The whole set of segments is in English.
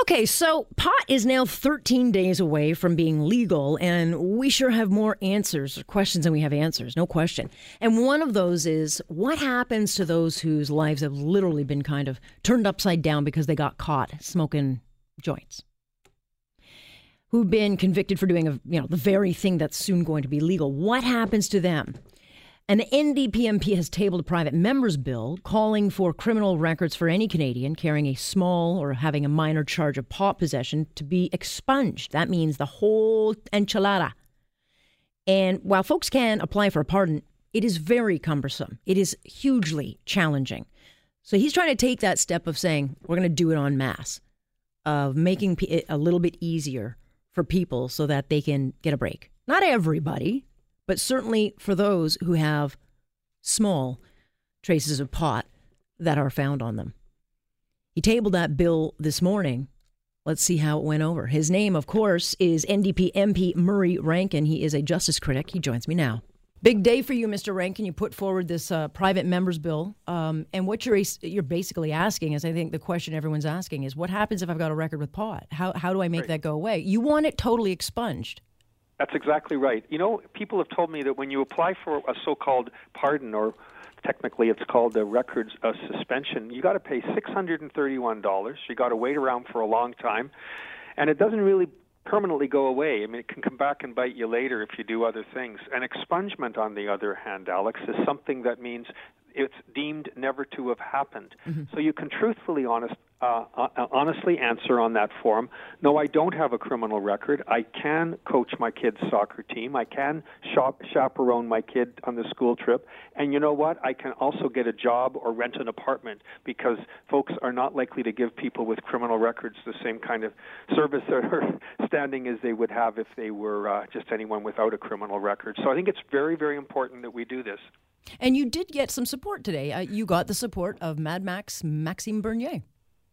Okay, so pot is now 13 days away from being legal, and we sure have more answers or questions than we have answers, no question. And one of those is what happens to those whose lives have literally been kind of turned upside down because they got caught smoking joints? Who've been convicted for doing a, you know, the very thing that's soon going to be legal. What happens to them? An NDPMP has tabled a private member's bill calling for criminal records for any Canadian carrying a small or having a minor charge of pot possession to be expunged. That means the whole enchilada. And while folks can apply for a pardon, it is very cumbersome. It is hugely challenging. So he's trying to take that step of saying, we're going to do it en masse, of making it a little bit easier for people so that they can get a break. Not everybody, but certainly for those who have small traces of pot that are found on them. He tabled that bill this morning. Let's see how it went over. His name, of course, is NDP MP Murray Rankin. He is a justice critic. He joins me now. Big day for you, Mr. Rankin. You put forward this uh, private members bill, um, and what you're you're basically asking is, I think the question everyone's asking is, what happens if I've got a record with pot? How how do I make Right. that go away? You want it totally expunged. That's exactly right. You know, people have told me that when you apply for a so-called pardon, or technically it's called a records uh, suspension, you got to pay six hundred and thirty-one dollars. You got to wait around for a long time, and it doesn't really permanently go away. I mean, it can come back and bite you later if you do other things. And expungement, on the other hand, Alex, is something that means it's deemed never to have happened. So you can truthfully, honest, uh, uh, honestly answer on that form. No, I don't have a criminal record. I can coach my kid's soccer team. I can shop, chaperone my kid on the school trip. And you know what? I can also get a job or rent an apartment because folks are not likely to give people with criminal records the same kind of service or standing as they would have if they were uh, just anyone without a criminal record. So I think it's very, very important that we do this. And you did get some support today. Uh, you got the support of Mad Max Maxime Bernier.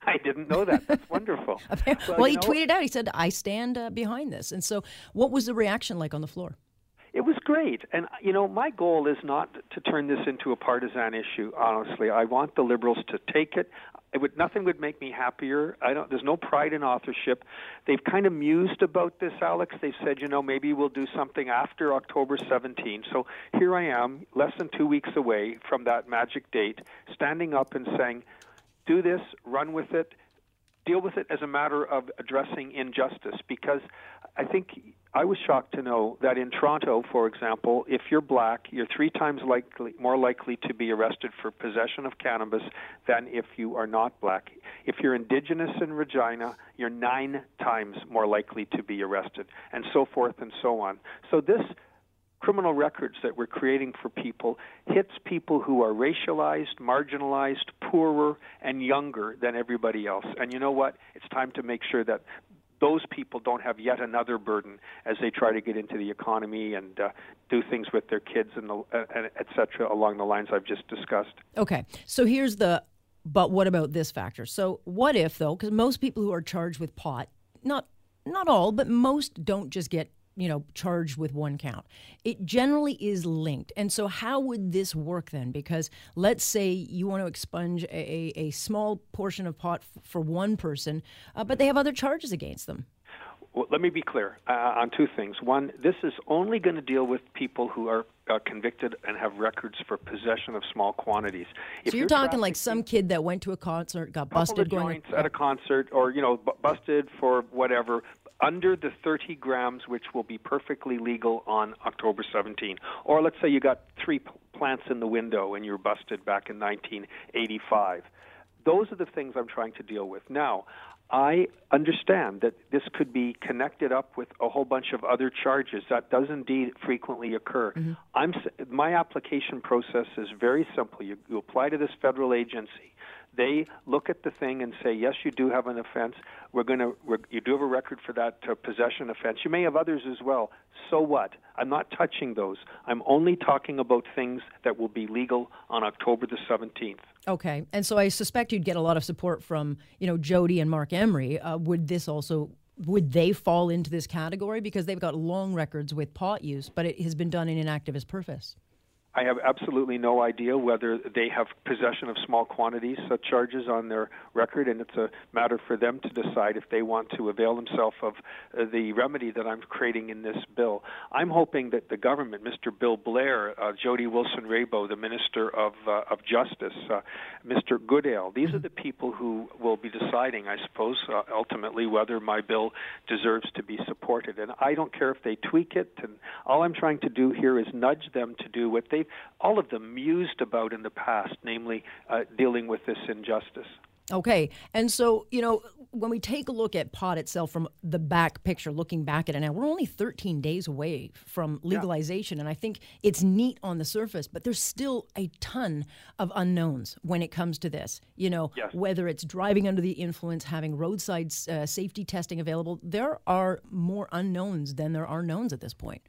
I didn't know that. That's wonderful. Well, you he know- tweeted out, he said, I stand uh, behind this. And so, what was the reaction like on the floor? It was great. And, you know, my goal is not to turn this into a partisan issue, honestly. I want the Liberals to take it. It would, nothing would make me happier. I don't, there's no pride in authorship. They've kind of mused about this, Alex. They've said, you know, maybe we'll do something after October 17. So here I am, less than two weeks away from that magic date, standing up and saying, do this, run with it, deal with it as a matter of addressing injustice because I think I was shocked to know that in Toronto, for example, if you're black, you're three times likely more likely to be arrested for possession of cannabis than if you are not black. If you're indigenous in Regina, you're nine times more likely to be arrested, and so forth and so on. So this criminal records that we're creating for people hits people who are racialized, marginalized, poorer, and younger than everybody else. And you know what? It's time to make sure that those people don't have yet another burden as they try to get into the economy and uh, do things with their kids and, the, uh, and et cetera along the lines I've just discussed. Okay. So, here's the but what about this factor? So, what if, though, because most people who are charged with pot, not not all, but most don't just get you know charged with one count. It generally is linked. And so how would this work then? Because let's say you want to expunge a, a, small portion of pot f- for one person uh, but they have other charges against them Well, let me be clear uh, on two things. One, this is only going to deal with people who are uh, convicted and have records for possession of small quantities. so you're, talking like some kid that went to a concert got busted going joints at a concert or you know bu- busted for whatever under the 30 grams which will be perfectly legal on October 17 or let's say you got three p- plants in the window and you're busted back in 1985 those are the things I'm trying to deal with now I understand that this could be connected up with a whole bunch of other charges. That does indeed frequently occur. Mm-hmm. I'm s- my application process is very simple. You, you apply to this federal agency. They look at the thing and say, yes, you do have an offense. We're going to, you do have a record for that uh, possession offense. You may have others as well. So what? I'm not touching those. I'm only talking about things that will be legal on October the 17th. Okay, and so I suspect you'd get a lot of support from, you know, Jodie and Marc Emery. Uh, would this also would they fall into this category because they've got long records with pot use, but it has been done in an activist purpose? I have absolutely no idea whether they have possession of small quantities such charges on their record, and it's a matter for them to decide if they want to avail themselves of uh, the remedy that I'm creating in this bill. I'm hoping that the government, Mr. Bill Blair, uh, Jody Wilson-Raybould, the Minister of uh, of Justice, uh, Mr. Goodale, these are the people who will be deciding, I suppose, uh, ultimately whether my bill deserves to be supported. And I don't care if they tweak it. And all I'm trying to do here is nudge them to do what they they've all of them mused about in the past, namely uh, dealing with this injustice. Okay. And so, you know, when we take a look at pot itself from the back picture, looking back at it now, we're only 13 days away from legalization. Yeah. And I think it's neat on the surface, but there's still a ton of unknowns when it comes to this. You know, yes. whether it's driving under the influence, having roadside uh, safety testing available, there are more unknowns than there are knowns at this point.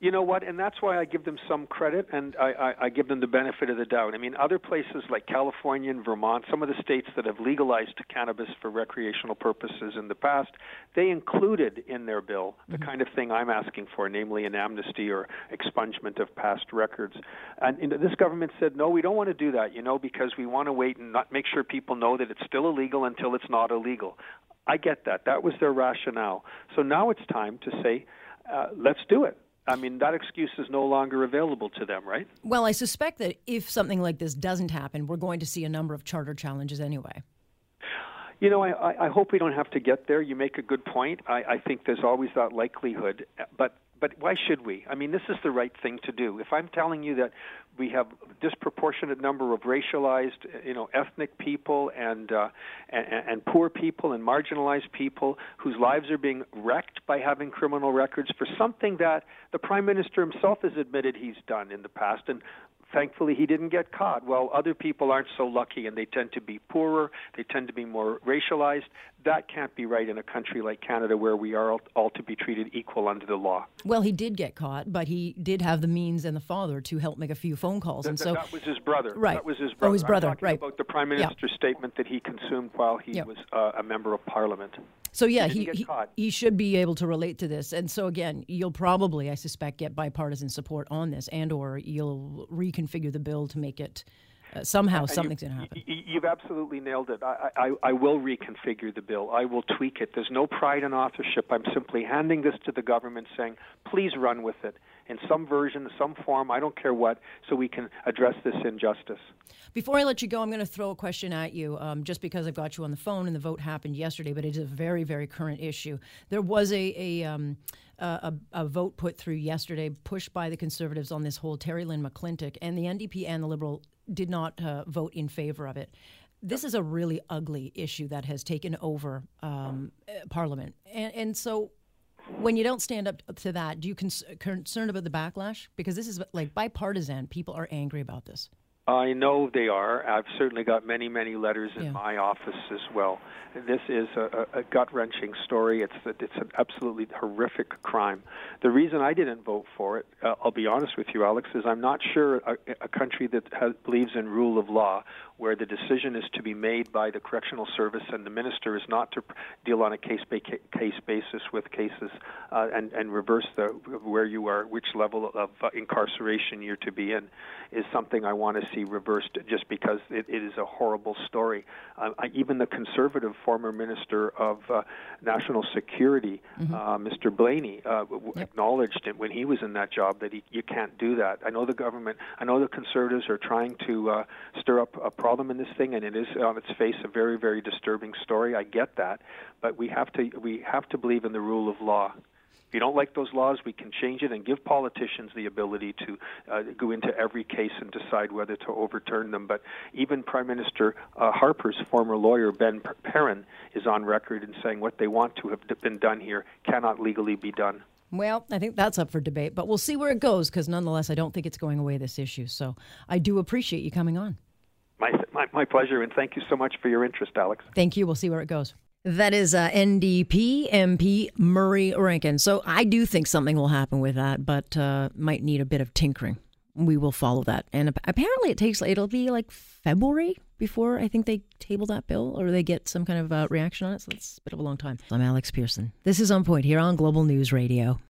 You know what? And that's why I give them some credit and I, I, I give them the benefit of the doubt. I mean, other places like California and Vermont, some of the states that have legalized cannabis for recreational purposes in the past, they included in their bill the mm-hmm. kind of thing I'm asking for, namely an amnesty or expungement of past records. And you know, this government said, no, we don't want to do that, you know, because we want to wait and not make sure people know that it's still illegal until it's not illegal. I get that. That was their rationale. So now it's time to say, uh, let's do it I mean, that excuse is no longer available to them, right? Well, I suspect that if something like this doesn't happen, we're going to see a number of charter challenges anyway. You know, I, I hope we don't have to get there. You make a good point. I, I think there's always that likelihood, but but why should we? I mean, this is the right thing to do. If I'm telling you that we have a disproportionate number of racialized, you know, ethnic people and, uh, and and poor people and marginalized people whose lives are being wrecked by having criminal records for something that the prime minister himself has admitted he's done in the past, and thankfully he didn't get caught. Well, other people aren't so lucky and they tend to be poorer, they tend to be more racialized. That can't be right in a country like Canada where we are all, all to be treated equal under the law. Well, he did get caught, but he did have the means and the father to help make a few phone calls. and so that was his brother. Right. That was his brother. Oh, his brother, right. about the prime minister's statement that he consumed while he yep. was uh, a member of parliament. So yeah, he he, he, should be able to relate to this. And so again, you'll probably, I suspect, get bipartisan support on this, and or you'll reconfigure the bill to make it uh, somehow and something's going to happen. You've absolutely nailed it. I, I, I will reconfigure the bill. I will tweak it. There's no pride in authorship. I'm simply handing this to the government, saying, please run with it in some version, some form. I don't care what, so we can address this injustice. Before I let you go, I'm going to throw a question at you, um, just because I've got you on the phone and the vote happened yesterday, but it is a very, very current issue. There was a, a um, a, a, vote put through yesterday, pushed by the Conservatives on this whole Terri-Lynne McClintic, and the NDP and the Liberal did not uh, vote in favor of it. This is a really ugly issue that has taken over um, uh, Parliament, and, and, so when you don't stand up to that, do you cons- concerned about the backlash? Because this is like bipartisan. People are angry about this. I know they are. I've certainly got many, many letters in yeah. my office as well. This is a, a gut wrenching story. It's it's an absolutely horrific crime. The reason I didn't vote for it, uh, I'll be honest with you, Alex, is I'm not sure a, a country that has, believes in rule of law, where the decision is to be made by the correctional service and the minister is not to deal on a case by case basis with cases uh, and and reverse the where you are, which level of uh, incarceration you're to be in, is something I want to see reversed. Just because it, it is a horrible story. Uh, I, even the conservative former minister of uh, national security, mm-hmm. uh, Mr. Blaney, uh, w- yep. acknowledged it when he was in that job that he, you can't do that. I know the government, I know the conservatives are trying to uh, stir up a problem in this thing, and it is on its face a very, very disturbing story. I get that, but we have to we have to believe in the rule of law. If you don't like those laws, we can change it and give politicians the ability to uh, go into every case and decide whether to overturn them. But even Prime Minister uh, Harper's former lawyer, Ben Perrin, is on record in saying what they want to have been done here cannot legally be done. Well, I think that's up for debate, but we'll see where it goes because nonetheless, I don't think it's going away, this issue. So I do appreciate you coming on. My, my, my pleasure, and thank you so much for your interest, Alex. Thank you. We'll see where it goes. That is uh, NDP MP Murray Rankin. So I do think something will happen with that, but uh, might need a bit of tinkering. We will follow that. And apparently it takes, it'll be like February before I think they table that bill or they get some kind of uh, reaction on it. So that's a bit of a long time. I'm Alex Pearson. This is On Point here on Global News Radio.